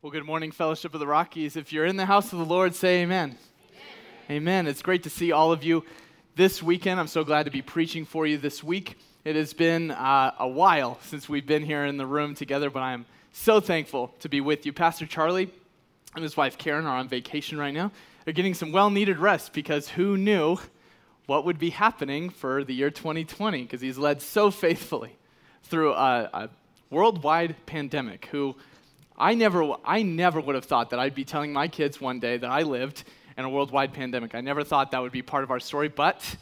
Well, good morning, Fellowship of the Rockies. If you're in the house of the Lord, say amen. Amen. amen. It's great to see all of you this weekend. I'm so glad to be preaching for you this week. It has been uh, a while since we've been here in the room together, but I am so thankful to be with you. Pastor Charlie and his wife Karen are on vacation right now. They're getting some well needed rest because who knew what would be happening for the year 2020? Because he's led so faithfully through a, a worldwide pandemic. Who I never, I never would have thought that I'd be telling my kids one day that I lived in a worldwide pandemic. I never thought that would be part of our story, but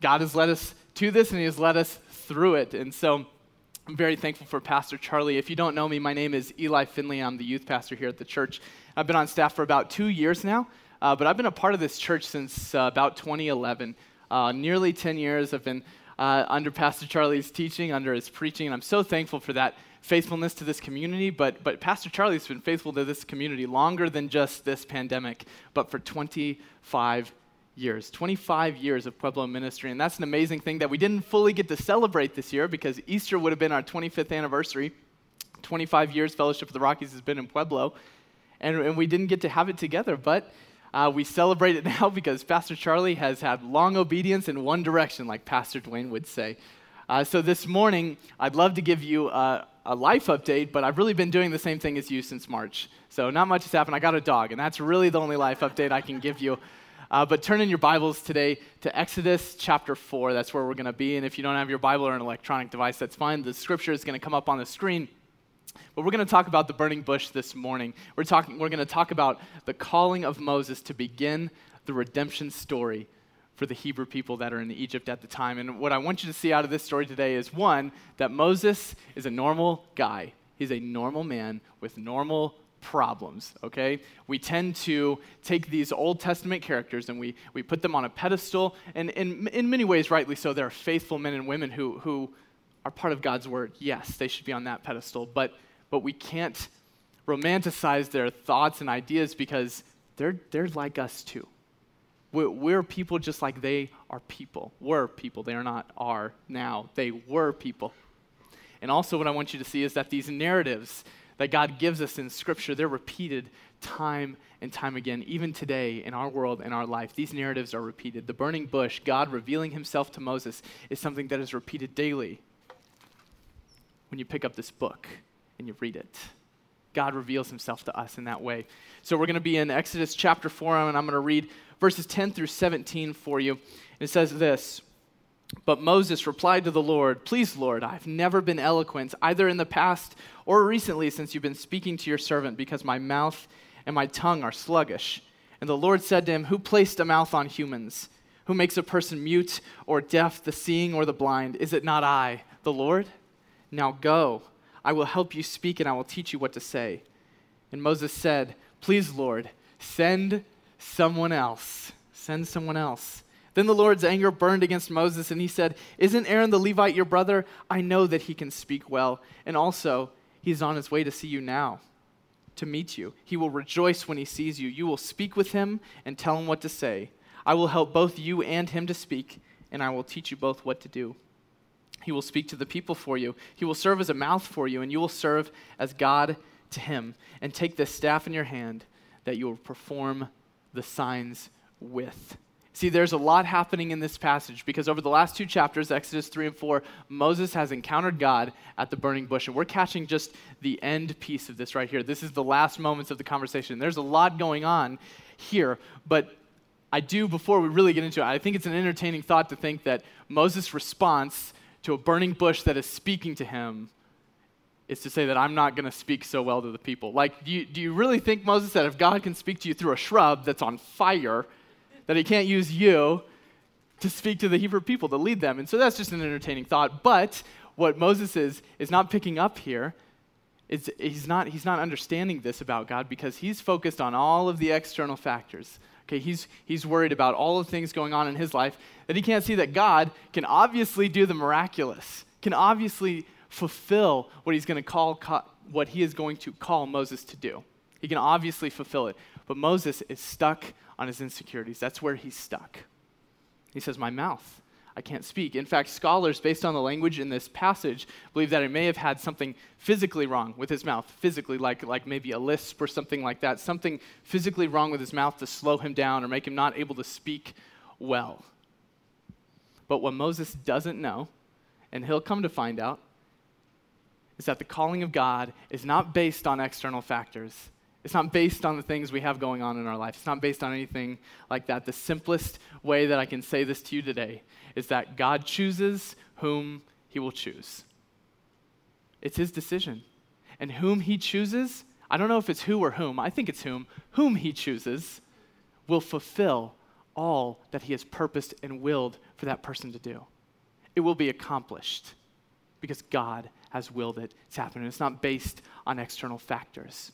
God has led us to this and He has led us through it. And so I'm very thankful for Pastor Charlie. If you don't know me, my name is Eli Finley. I'm the youth pastor here at the church. I've been on staff for about two years now, uh, but I've been a part of this church since uh, about 2011. Uh, nearly 10 years I've been uh, under Pastor Charlie's teaching, under his preaching, and I'm so thankful for that faithfulness to this community, but, but Pastor Charlie's been faithful to this community longer than just this pandemic, but for 25 years. 25 years of Pueblo ministry. And that's an amazing thing that we didn't fully get to celebrate this year because Easter would have been our 25th anniversary. 25 years Fellowship of the Rockies has been in Pueblo, and, and we didn't get to have it together, but uh, we celebrate it now because Pastor Charlie has had long obedience in one direction, like Pastor Dwayne would say. Uh, so this morning, I'd love to give you uh, a life update, but I've really been doing the same thing as you since March. So not much has happened. I got a dog, and that's really the only life update I can give you. Uh, but turn in your Bibles today to Exodus chapter 4. That's where we're going to be. And if you don't have your Bible or an electronic device, that's fine. The scripture is going to come up on the screen. But we're going to talk about the burning bush this morning. We're, talking, we're going to talk about the calling of Moses to begin the redemption story for the Hebrew people that are in Egypt at the time. And what I want you to see out of this story today is one, that Moses is a normal guy. He's a normal man with normal problems, okay? We tend to take these Old Testament characters and we, we put them on a pedestal, and in, in many ways, rightly so, they're faithful men and women who, who are part of God's word. Yes, they should be on that pedestal, but, but we can't romanticize their thoughts and ideas because they're, they're like us too. We're, we're, people just like they are people. Were people. They are not are now. They were people. And also, what I want you to see is that these narratives that God gives us in Scripture, they're repeated time and time again. Even today, in our world, in our life, these narratives are repeated. The burning bush, God revealing himself to Moses, is something that is repeated daily when you pick up this book and you read it. God reveals himself to us in that way. So we're going to be in Exodus chapter 4, and I'm going to read verses 10 through 17 for you. It says this But Moses replied to the Lord, Please, Lord, I've never been eloquent, either in the past or recently, since you've been speaking to your servant, because my mouth and my tongue are sluggish. And the Lord said to him, Who placed a mouth on humans? Who makes a person mute or deaf, the seeing or the blind? Is it not I, the Lord? Now go. I will help you speak, and I will teach you what to say. And Moses said, Please, Lord, send someone else. Send someone else. Then the Lord's anger burned against Moses, and he said, Isn't Aaron the Levite your brother? I know that he can speak well. And also, he is on his way to see you now, to meet you. He will rejoice when he sees you. You will speak with him and tell him what to say. I will help both you and him to speak, and I will teach you both what to do. He will speak to the people for you. He will serve as a mouth for you, and you will serve as God to him. And take this staff in your hand that you will perform the signs with. See, there's a lot happening in this passage because over the last two chapters, Exodus 3 and 4, Moses has encountered God at the burning bush. And we're catching just the end piece of this right here. This is the last moments of the conversation. There's a lot going on here, but I do, before we really get into it, I think it's an entertaining thought to think that Moses' response to a burning bush that is speaking to him is to say that I'm not going to speak so well to the people. Like, do you, do you really think, Moses, that if God can speak to you through a shrub that's on fire, that he can't use you to speak to the Hebrew people, to lead them? And so that's just an entertaining thought. But what Moses is, is not picking up here is he's not, he's not understanding this about God because he's focused on all of the external factors. Okay, he's, he's worried about all the things going on in his life that he can't see that God can obviously do the miraculous, can obviously fulfill what he's going to call what he is going to call Moses to do. He can obviously fulfill it. But Moses is stuck on his insecurities. That's where he's stuck. He says, My mouth. I can't speak. In fact, scholars, based on the language in this passage, believe that he may have had something physically wrong with his mouth, physically, like, like maybe a lisp or something like that, something physically wrong with his mouth to slow him down or make him not able to speak well. But what Moses doesn't know, and he'll come to find out, is that the calling of God is not based on external factors. It's not based on the things we have going on in our life. It's not based on anything like that. The simplest way that I can say this to you today is that God chooses whom he will choose. It's his decision. And whom he chooses, I don't know if it's who or whom, I think it's whom, whom he chooses will fulfill all that he has purposed and willed for that person to do. It will be accomplished because God has willed it to happen. And it's not based on external factors.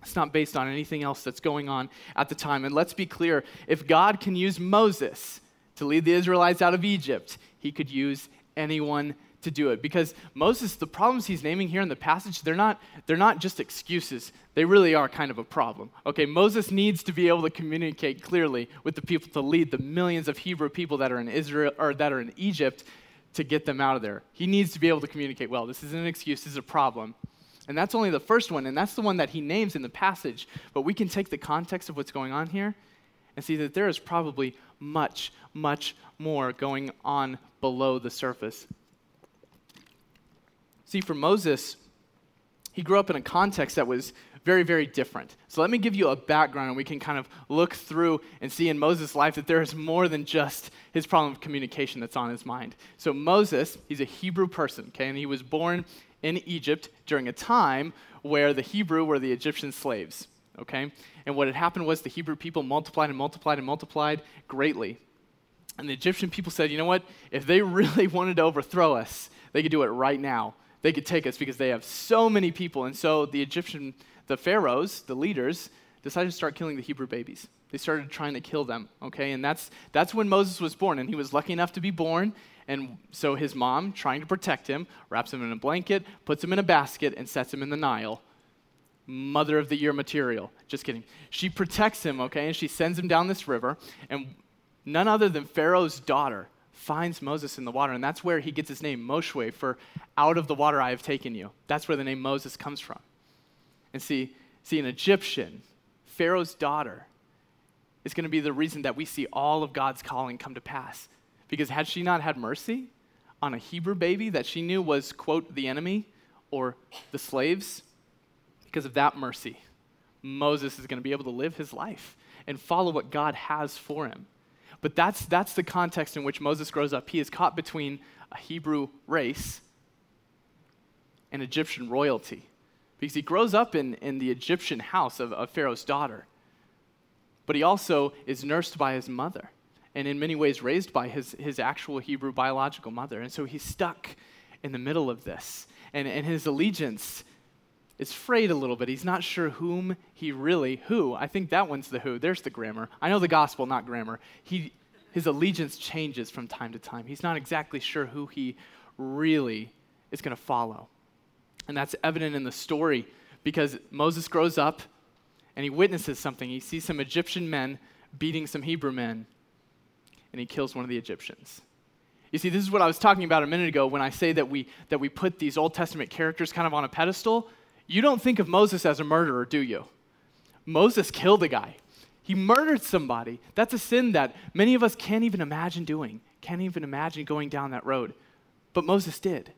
It's not based on anything else that's going on at the time. And let's be clear if God can use Moses to lead the Israelites out of Egypt, he could use anyone to do it because moses the problems he's naming here in the passage they're not they're not just excuses they really are kind of a problem okay moses needs to be able to communicate clearly with the people to lead the millions of hebrew people that are in israel or that are in egypt to get them out of there. He needs to be able to communicate well. This isn't an excuse this is a problem. And that's only the first one and that's the one that he names in the passage. But we can take the context of what's going on here and see that there is probably much, much more going on below the surface. See, for Moses, he grew up in a context that was very, very different. So let me give you a background and we can kind of look through and see in Moses' life that there is more than just his problem of communication that's on his mind. So Moses, he's a Hebrew person, okay, and he was born in Egypt during a time where the Hebrew were the Egyptian slaves okay? And what had happened was the Hebrew people multiplied and multiplied and multiplied greatly. And the Egyptian people said, you know what? If they really wanted to overthrow us, they could do it right now. They could take us because they have so many people. And so the Egyptian, the pharaohs, the leaders, decided to start killing the Hebrew babies. They started trying to kill them, okay? And that's, that's when Moses was born. And he was lucky enough to be born. And so his mom, trying to protect him, wraps him in a blanket, puts him in a basket, and sets him in the Nile mother of the year material. Just kidding. She protects him, okay, and she sends him down this river, and none other than Pharaoh's daughter finds Moses in the water, and that's where he gets his name, Moshe, for out of the water I have taken you. That's where the name Moses comes from. And see, see, an Egyptian, Pharaoh's daughter, is going to be the reason that we see all of God's calling come to pass. Because had she not had mercy on a Hebrew baby that she knew was, quote, the enemy or the slaves, because of that mercy, Moses is going to be able to live his life and follow what God has for him. But that's, that's the context in which Moses grows up. He is caught between a Hebrew race and Egyptian royalty because he grows up in, in the Egyptian house of, of Pharaoh's daughter. But he also is nursed by his mother and in many ways raised by his, his actual Hebrew biological mother. And so he's stuck in the middle of this. And, and his allegiance is frayed a little bit. He's not sure whom he really, who. I think that one's the who. There's the grammar. I know the gospel, not grammar. He, his allegiance changes from time to time. He's not exactly sure who he really is going to follow. And that's evident in the story because Moses grows up and he witnesses something. He sees some Egyptian men beating some Hebrew men, and he kills one of the Egyptians. You see, this is what I was talking about a minute ago when I say that we, that we put these Old Testament characters kind of on a pedestal. You don't think of Moses as a murderer, do you? Moses killed a guy. He murdered somebody. That's a sin that many of us can't even imagine doing, can't even imagine going down that road. But Moses did.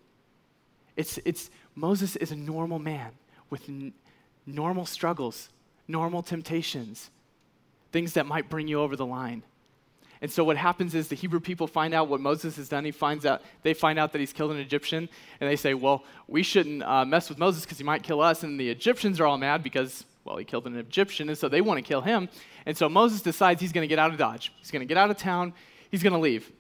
It's, it's, Moses is a normal man with n- normal struggles, normal temptations, things that might bring you over the line. And so what happens is the Hebrew people find out what Moses has done. He finds out, they find out that he's killed an Egyptian, and they say, well, we shouldn't uh, mess with Moses because he might kill us. And the Egyptians are all mad because, well, he killed an Egyptian, and so they want to kill him. And so Moses decides he's going to get out of Dodge. He's going to get out of town. He's going to leave.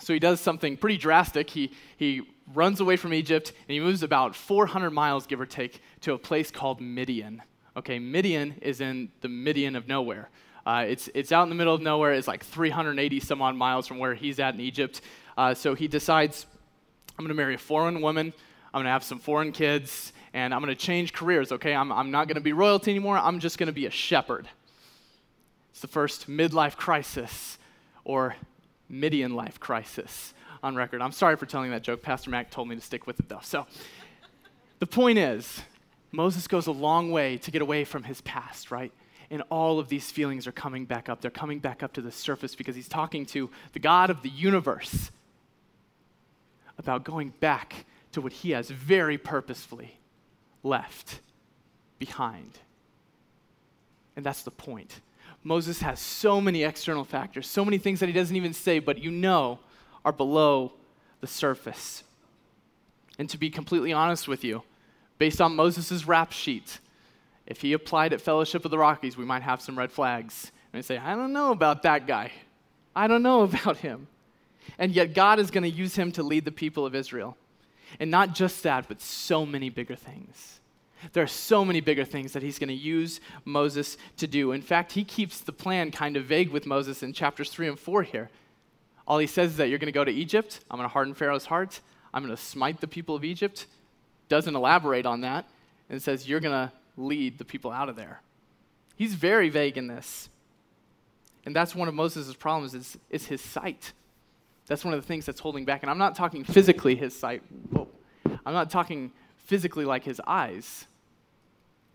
So he does something pretty drastic. He, he runs away from Egypt, and he moves about 400 miles, give or take, to a place called Midian. Okay, Midian is in the Midian of nowhere. Uh, it's, it's out in the middle of nowhere. It's like 380 some odd miles from where he's at in Egypt. Uh, so he decides, I'm going to marry a foreign woman. I'm going to have some foreign kids, and I'm going to change careers, okay? I'm, I'm not going to be royalty anymore. I'm just going to be a shepherd. It's the first midlife crisis or Midian life crisis on record. I'm sorry for telling that joke. Pastor Mac told me to stick with it though. So the point is, Moses goes a long way to get away from his past, right? And all of these feelings are coming back up. They're coming back up to the surface because he's talking to the God of the universe about going back to what he has very purposefully left behind. And that's the point. Moses has so many external factors, so many things that he doesn't even say, but you know are below the surface. And to be completely honest with you, based on Moses' rap sheet, if he applied at Fellowship of the Rockies, we might have some red flags. And say, I don't know about that guy. I don't know about him. And yet, God is going to use him to lead the people of Israel. And not just that, but so many bigger things. There are so many bigger things that he's going to use Moses to do. In fact, he keeps the plan kind of vague with Moses in chapters 3 and 4 here. All he says is that you're going to go to Egypt, I'm going to harden Pharaoh's heart, I'm going to smite the people of Egypt. Doesn't elaborate on that, and says you're going to lead the people out of there. He's very vague in this. And that's one of Moses' problems is, is his sight. That's one of the things that's holding back. And I'm not talking physically his sight. Whoa. I'm not talking physically like his eyes.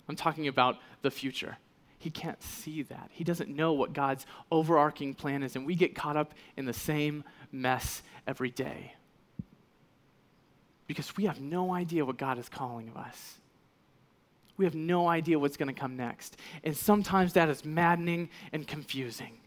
I'm talking about the future. He can't see that. He doesn't know what God's overarching plan is. And we get caught up in the same mess every day because we have no idea what God is calling of us. We have no idea what's going to come next. And sometimes that is maddening and confusing.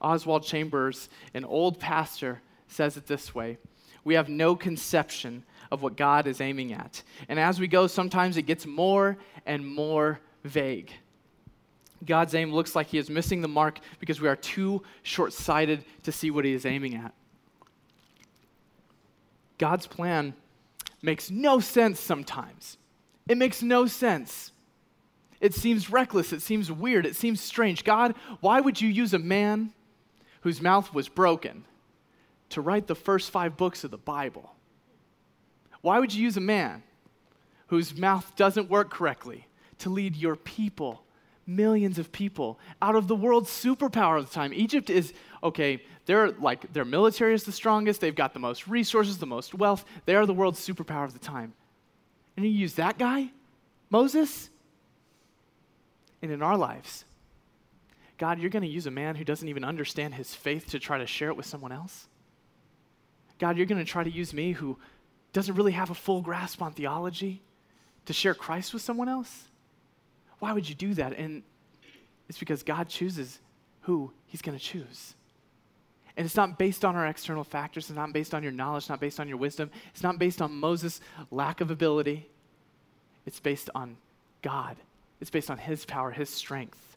Oswald Chambers, an old pastor, says it this way We have no conception of what God is aiming at. And as we go, sometimes it gets more and more vague. God's aim looks like he is missing the mark because we are too short sighted to see what he is aiming at. God's plan makes no sense sometimes. It makes no sense. It seems reckless. It seems weird. It seems strange. God, why would you use a man whose mouth was broken to write the first five books of the Bible? Why would you use a man whose mouth doesn't work correctly to lead your people, millions of people, out of the world's superpower of the time? Egypt is, okay, they're like, their military is the strongest, they've got the most resources, the most wealth, they are the world's superpower of the time. And you use that guy, Moses? And in our lives, God, you're going to use a man who doesn't even understand his faith to try to share it with someone else? God, you're going to try to use me who doesn't really have a full grasp on theology to share Christ with someone else? Why would you do that? And it's because God chooses who he's going to choose. And it's not based on our external factors. It's not based on your knowledge. Not based on your wisdom. It's not based on Moses' lack of ability. It's based on God. It's based on his power, his strength.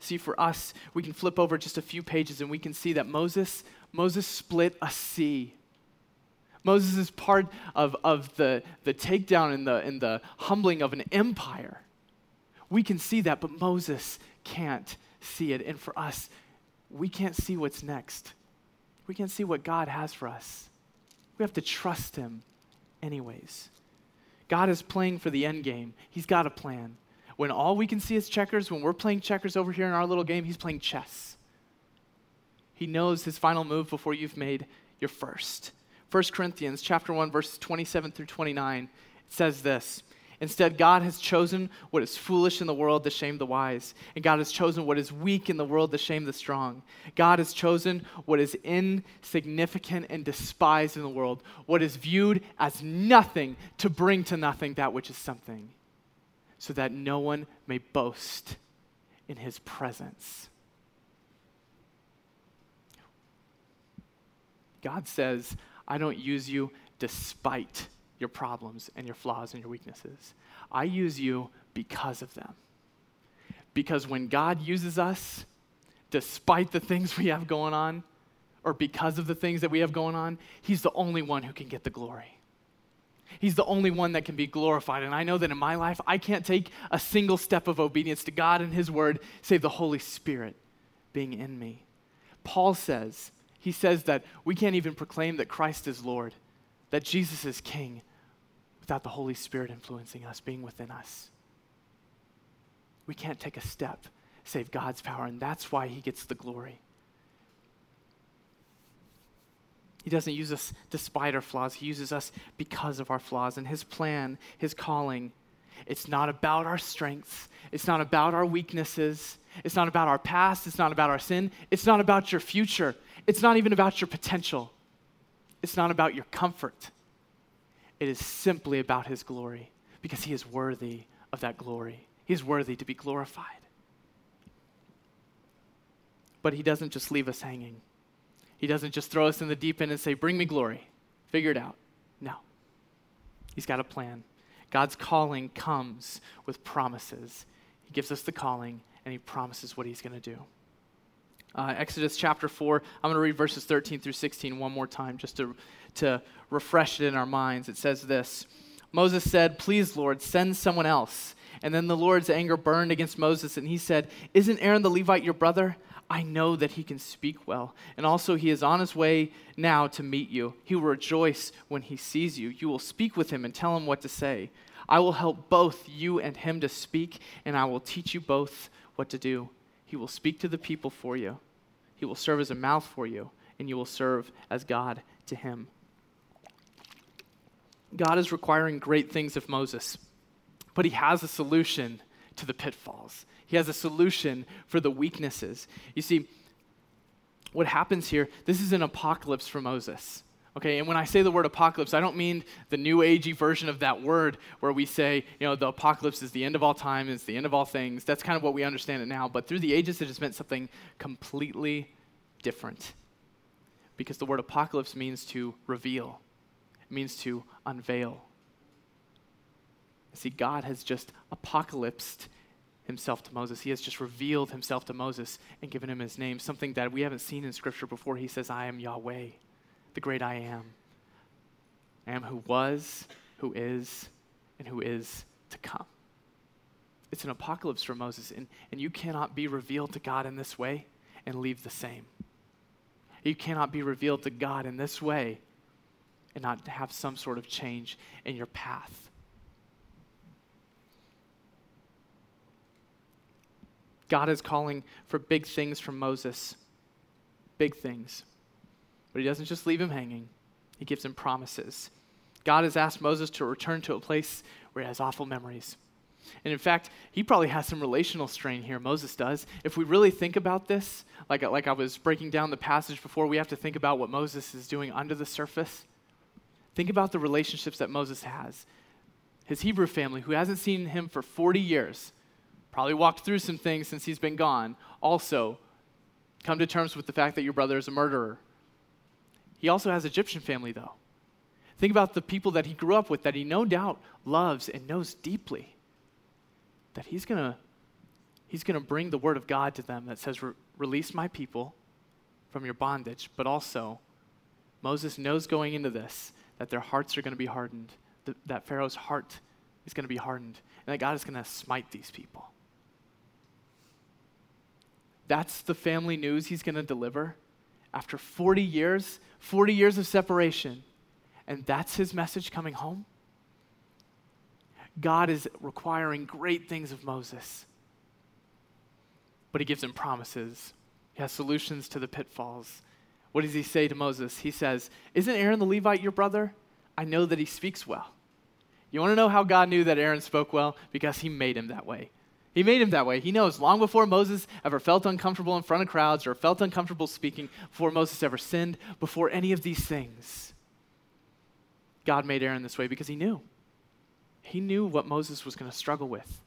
See, for us, we can flip over just a few pages and we can see that Moses, Moses split a sea. Moses is part of, of the, the takedown and the, and the humbling of an empire. We can see that, but Moses can't see it. And for us, we can't see what's next. We can't see what God has for us. We have to trust Him, anyways. God is playing for the end game, He's got a plan. When all we can see is checkers, when we're playing checkers over here in our little game, he's playing chess. He knows his final move before you've made your first. 1 Corinthians chapter 1 verses 27 through 29 it says this. Instead, God has chosen what is foolish in the world to shame the wise, and God has chosen what is weak in the world to shame the strong. God has chosen what is insignificant and despised in the world, what is viewed as nothing to bring to nothing that which is something so that no one may boast in his presence. God says, I don't use you despite your problems and your flaws and your weaknesses. I use you because of them. Because when God uses us, despite the things we have going on, or because of the things that we have going on, He's the only one who can get the glory. He's the only one that can be glorified. And I know that in my life, I can't take a single step of obedience to God and His Word save the Holy Spirit being in me. Paul says, he says that we can't even proclaim that Christ is Lord, that Jesus is King, without the Holy Spirit influencing us, being within us. We can't take a step save God's power, and that's why He gets the glory. He doesn't use us despite our flaws, He uses us because of our flaws. And His plan, His calling, it's not about our strengths, it's not about our weaknesses, it's not about our past, it's not about our sin, it's not about your future, it's not even about your potential, it's not about your comfort. It is simply about His glory because He is worthy of that glory. He is worthy to be glorified. But He doesn't just leave us hanging. He doesn't just throw us in the deep end and say, Bring me glory. Figure it out. No. He's got a plan. God's calling comes with promises. He gives us the calling and he promises what he's going to do. Uh, Exodus chapter 4, I'm going to read verses 13 through 16 one more time just to, to refresh it in our minds. It says this Moses said, Please, Lord, send someone else. And then the Lord's anger burned against Moses, and he said, Isn't Aaron the Levite your brother? I know that he can speak well. And also, he is on his way now to meet you. He will rejoice when he sees you. You will speak with him and tell him what to say. I will help both you and him to speak, and I will teach you both what to do. He will speak to the people for you, he will serve as a mouth for you, and you will serve as God to him. God is requiring great things of Moses, but he has a solution to the pitfalls. He has a solution for the weaknesses. You see, what happens here, this is an apocalypse for Moses. Okay, and when I say the word apocalypse, I don't mean the new agey version of that word where we say, you know, the apocalypse is the end of all time, it's the end of all things. That's kind of what we understand it now. But through the ages, it has meant something completely different. Because the word apocalypse means to reveal, it means to unveil. See, God has just apocalypsed himself to Moses. He has just revealed himself to Moses and given him his name, something that we haven't seen in Scripture before. He says, I am Yahweh, the great I am. I am who was, who is, and who is to come. It's an apocalypse for Moses, and, and you cannot be revealed to God in this way and leave the same. You cannot be revealed to God in this way and not have some sort of change in your path. God is calling for big things from Moses. Big things. But he doesn't just leave him hanging, he gives him promises. God has asked Moses to return to a place where he has awful memories. And in fact, he probably has some relational strain here. Moses does. If we really think about this, like, like I was breaking down the passage before, we have to think about what Moses is doing under the surface. Think about the relationships that Moses has. His Hebrew family, who hasn't seen him for 40 years, probably walked through some things since he's been gone. Also, come to terms with the fact that your brother is a murderer. He also has Egyptian family, though. Think about the people that he grew up with that he no doubt loves and knows deeply. That he's going to he's going to bring the word of God to them that says, Release my people from your bondage. But also, Moses knows going into this that their hearts are going to be hardened, that Pharaoh's heart is going to be hardened, and that God is going to smite these people. That's the family news he's going to deliver after 40 years, 40 years of separation. And that's his message coming home. God is requiring great things of Moses, but he gives him promises. He has solutions to the pitfalls. What does he say to Moses? He says, Isn't Aaron the Levite your brother? I know that he speaks well. You want to know how God knew that Aaron spoke well? Because he made him that way. He made him that way. He knows long before Moses ever felt uncomfortable in front of crowds or felt uncomfortable speaking, before Moses ever sinned, before any of these things, God made Aaron this way because he knew. He knew what Moses was going to struggle with.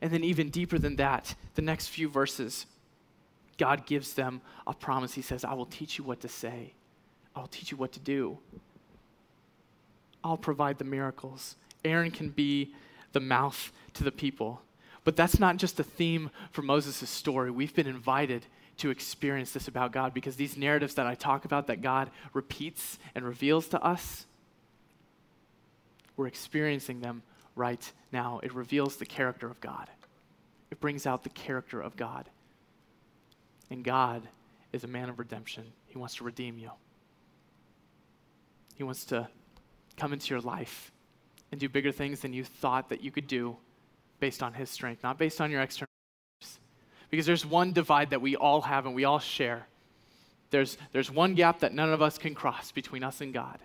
And then, even deeper than that, the next few verses, God gives them a promise. He says, I will teach you what to say, I will teach you what to do, I'll provide the miracles. Aaron can be the mouth to the people. But that's not just a theme for Moses' story. We've been invited to experience this about God because these narratives that I talk about that God repeats and reveals to us, we're experiencing them right now. It reveals the character of God, it brings out the character of God. And God is a man of redemption, He wants to redeem you, He wants to come into your life and do bigger things than you thought that you could do based on his strength, not based on your external. Because there's one divide that we all have and we all share. There's, there's one gap that none of us can cross between us and God.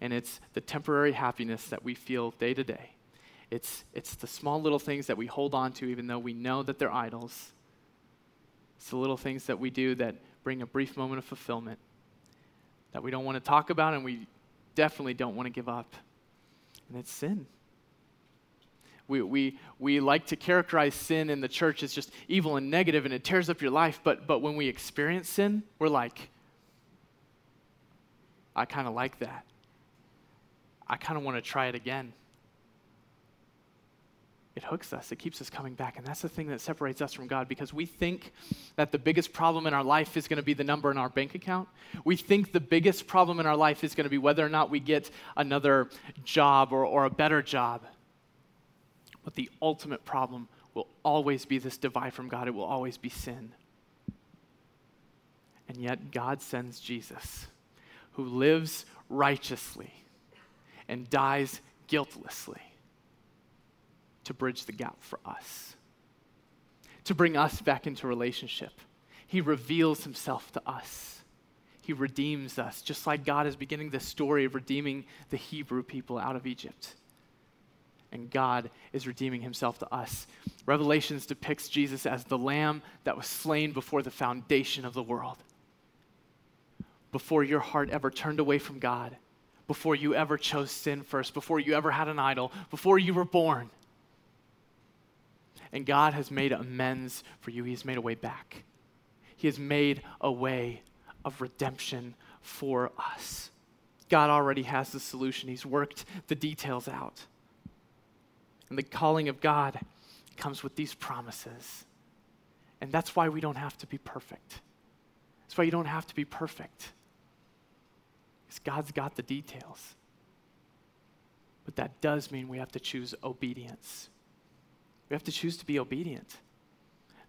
And it's the temporary happiness that we feel day to day. It's, it's the small little things that we hold on to, even though we know that they're idols. It's the little things that we do that bring a brief moment of fulfillment that we don't want to talk about and we definitely don't want to give up. And it's sin. We, we, we like to characterize sin in the church as just evil and negative and it tears up your life, but, but when we experience sin, we're like, I kind of like that. I kind of want to try it again. It hooks us, it keeps us coming back. And that's the thing that separates us from God because we think that the biggest problem in our life is going to be the number in our bank account. We think the biggest problem in our life is going to be whether or not we get another job or, or a better job. But the ultimate problem will always be this divide from God, it will always be sin. And yet, God sends Jesus, who lives righteously and dies guiltlessly to bridge the gap for us, to bring us back into relationship. He reveals himself to us. He redeems us, just like God is beginning the story of redeeming the Hebrew people out of Egypt and God is redeeming himself to us. Revelations depicts Jesus as the lamb that was slain before the foundation of the world. Before your heart ever turned away from God, before you ever chose sin first, before you ever had an idol, before you were born. And God has made amends for you. He has made a way back. He has made a way of redemption for us. God already has the solution. He's worked the details out. And the calling of God comes with these promises. And that's why we don't have to be perfect. That's why you don't have to be perfect. Because God's got the details. But that does mean we have to choose obedience. We have to choose to be obedient.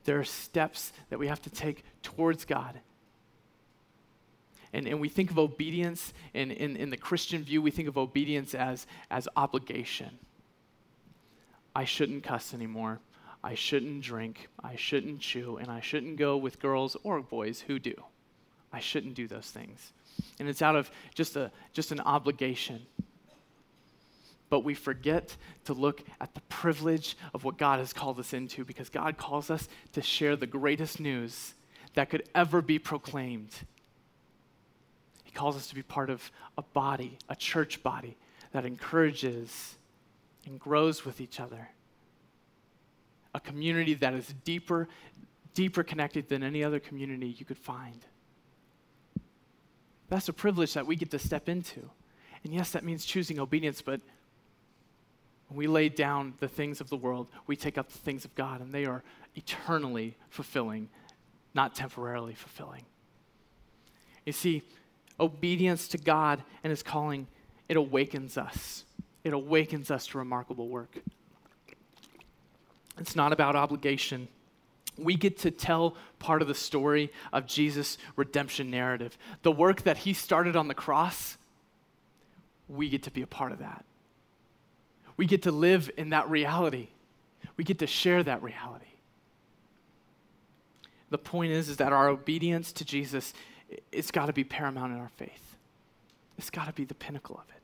There are steps that we have to take towards God. And, and we think of obedience, in, in, in the Christian view, we think of obedience as, as obligation. I shouldn't cuss anymore. I shouldn't drink. I shouldn't chew. And I shouldn't go with girls or boys who do. I shouldn't do those things. And it's out of just, a, just an obligation. But we forget to look at the privilege of what God has called us into because God calls us to share the greatest news that could ever be proclaimed. He calls us to be part of a body, a church body that encourages and grows with each other. A community that is deeper, deeper connected than any other community you could find. That's a privilege that we get to step into. And yes, that means choosing obedience, but when we lay down the things of the world, we take up the things of God, and they are eternally fulfilling, not temporarily fulfilling. You see, obedience to God and His calling, it awakens us it awakens us to remarkable work. It's not about obligation. We get to tell part of the story of Jesus' redemption narrative. The work that he started on the cross, we get to be a part of that. We get to live in that reality. We get to share that reality. The point is, is that our obedience to Jesus, it's got to be paramount in our faith. It's got to be the pinnacle of it.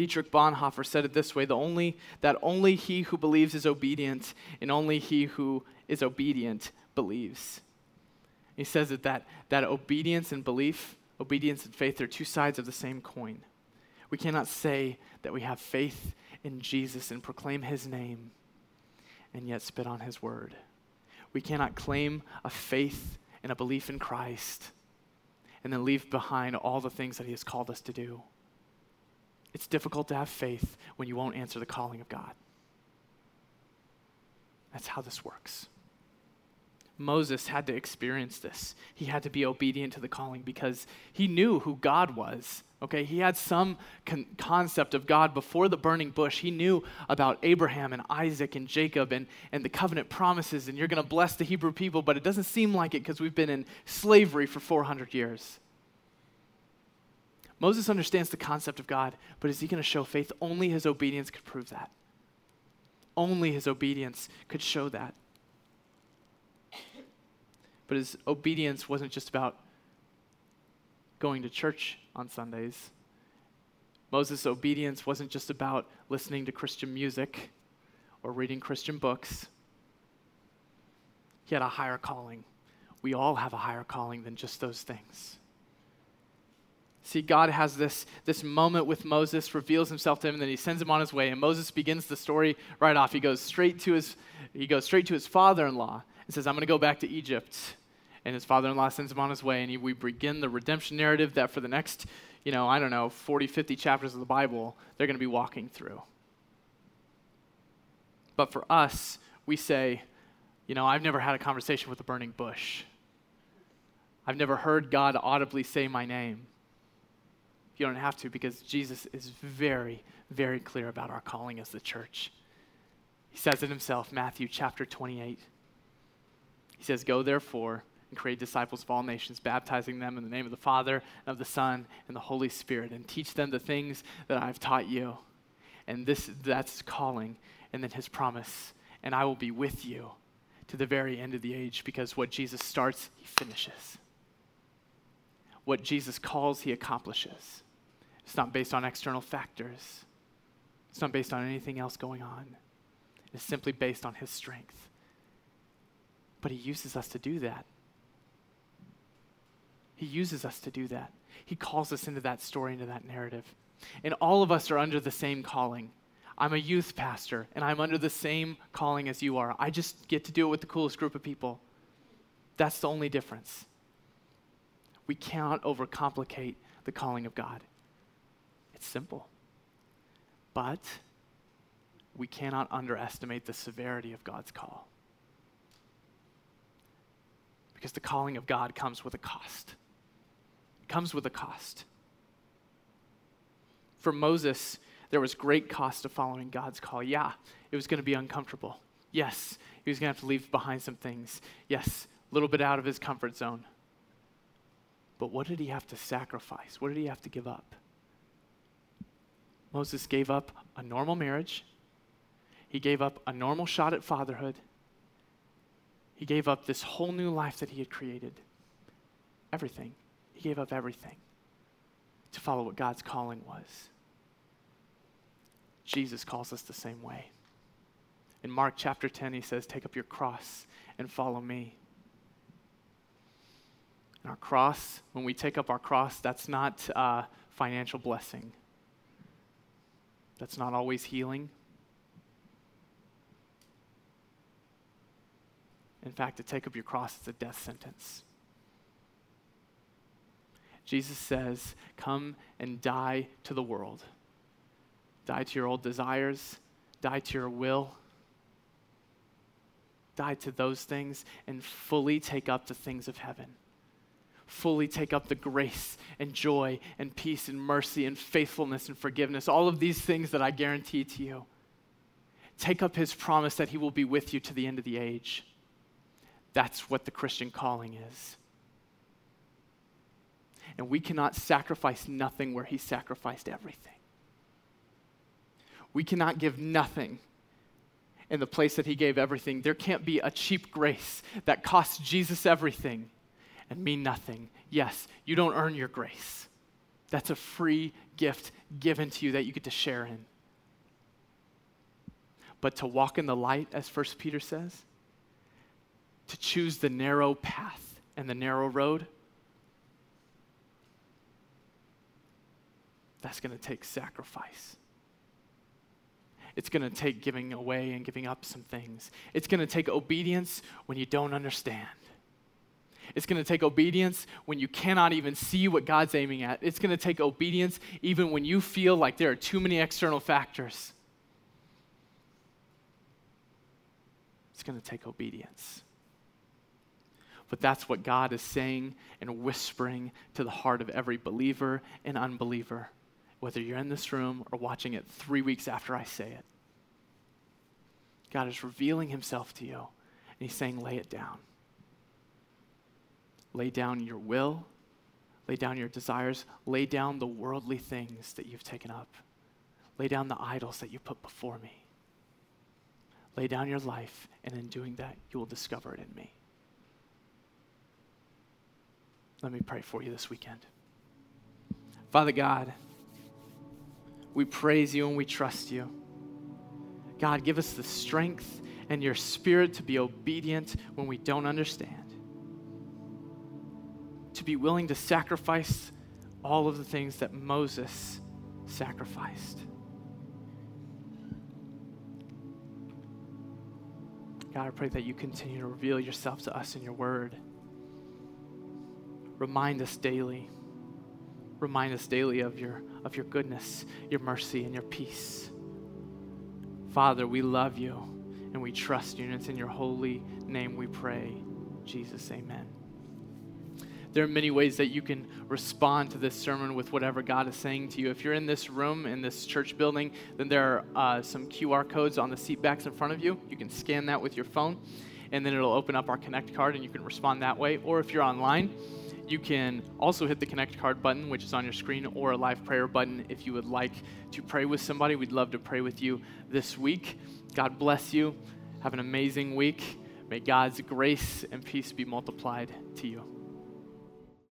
Dietrich Bonhoeffer said it this way the only, that only he who believes is obedient, and only he who is obedient believes. He says that, that, that obedience and belief, obedience and faith, are two sides of the same coin. We cannot say that we have faith in Jesus and proclaim his name and yet spit on his word. We cannot claim a faith and a belief in Christ and then leave behind all the things that he has called us to do. It's difficult to have faith when you won't answer the calling of God. That's how this works. Moses had to experience this. He had to be obedient to the calling because he knew who God was. Okay, he had some con- concept of God before the burning bush. He knew about Abraham and Isaac and Jacob and, and the covenant promises, and you're going to bless the Hebrew people, but it doesn't seem like it because we've been in slavery for 400 years. Moses understands the concept of God, but is he going to show faith? Only his obedience could prove that. Only his obedience could show that. But his obedience wasn't just about going to church on Sundays. Moses' obedience wasn't just about listening to Christian music or reading Christian books. He had a higher calling. We all have a higher calling than just those things. See, God has this, this moment with Moses, reveals himself to him, and then he sends him on his way. And Moses begins the story right off. He goes straight to his, he goes straight to his father-in-law and says, I'm going to go back to Egypt. And his father-in-law sends him on his way, and he, we begin the redemption narrative that for the next, you know, I don't know, 40, 50 chapters of the Bible, they're going to be walking through. But for us, we say, you know, I've never had a conversation with a burning bush. I've never heard God audibly say my name. You don't have to because Jesus is very, very clear about our calling as the church. He says it himself, Matthew chapter 28. He says, Go therefore and create disciples of all nations, baptizing them in the name of the Father, and of the Son, and the Holy Spirit, and teach them the things that I've taught you. And this that's calling, and then his promise, and I will be with you to the very end of the age, because what Jesus starts, he finishes. What Jesus calls, he accomplishes. It's not based on external factors. It's not based on anything else going on. It's simply based on His strength. But He uses us to do that. He uses us to do that. He calls us into that story, into that narrative. And all of us are under the same calling. I'm a youth pastor, and I'm under the same calling as you are. I just get to do it with the coolest group of people. That's the only difference. We cannot overcomplicate the calling of God. It's simple. But we cannot underestimate the severity of God's call. Because the calling of God comes with a cost. It comes with a cost. For Moses, there was great cost to following God's call. Yeah, it was going to be uncomfortable. Yes, he was going to have to leave behind some things. Yes, a little bit out of his comfort zone. But what did he have to sacrifice? What did he have to give up? Moses gave up a normal marriage, he gave up a normal shot at fatherhood, he gave up this whole new life that he had created. Everything. He gave up everything to follow what God's calling was. Jesus calls us the same way. In Mark chapter 10, he says, Take up your cross and follow me. And our cross, when we take up our cross, that's not uh, financial blessing that's not always healing. In fact, to take up your cross is a death sentence. Jesus says, Come and die to the world. Die to your old desires, die to your will, die to those things, and fully take up the things of heaven fully take up the grace and joy and peace and mercy and faithfulness and forgiveness, all of these things that I guarantee to you. Take up his promise that he will be with you to the end of the age. That's what the Christian calling is. And we cannot sacrifice nothing where he sacrificed everything. We cannot give nothing in the place that he gave everything. There can't be a cheap grace that costs Jesus everything and mean nothing. Yes, you don't earn your grace. That's a free gift given to you that you get to share in. But to walk in the light, as First Peter says, to choose the narrow path and the narrow road, that's going to take sacrifice. It's going to take giving away and giving up some things. It's going to take obedience when you don't understand. It's going to take obedience when you cannot even see what God's aiming at. It's going to take obedience even when you feel like there are too many external factors. It's going to take obedience. But that's what God is saying and whispering to the heart of every believer and unbeliever, whether you're in this room or watching it three weeks after I say it. God is revealing himself to you, and he's saying, lay it down. Lay down your will, lay down your desires, lay down the worldly things that you've taken up, lay down the idols that you put before me. Lay down your life, and in doing that, you will discover it in me. Let me pray for you this weekend. Father God, we praise you and we trust you. God, give us the strength and your spirit to be obedient when we don't understand, to be willing to sacrifice all of the things that Moses sacrificed. God, I pray that you continue to reveal yourself to us in your word. Remind us daily. Remind us daily of your, of your goodness, your mercy, and your peace. Father, we love you and we trust you, and it's in your holy name we pray. Jesus, amen. There are many ways that you can respond to this sermon with whatever God is saying to you. If you're in this room, in this church building, then there are uh, some QR codes on the seat backs in front of you. You can scan that with your phone, and then it'll open up our Connect card, and you can respond that way. Or if you're online, you can also hit the Connect card button, which is on your screen, or a live prayer button if you would like to pray with somebody. We'd love to pray with you this week. God bless you. Have an amazing week. May God's grace and peace be multiplied to you.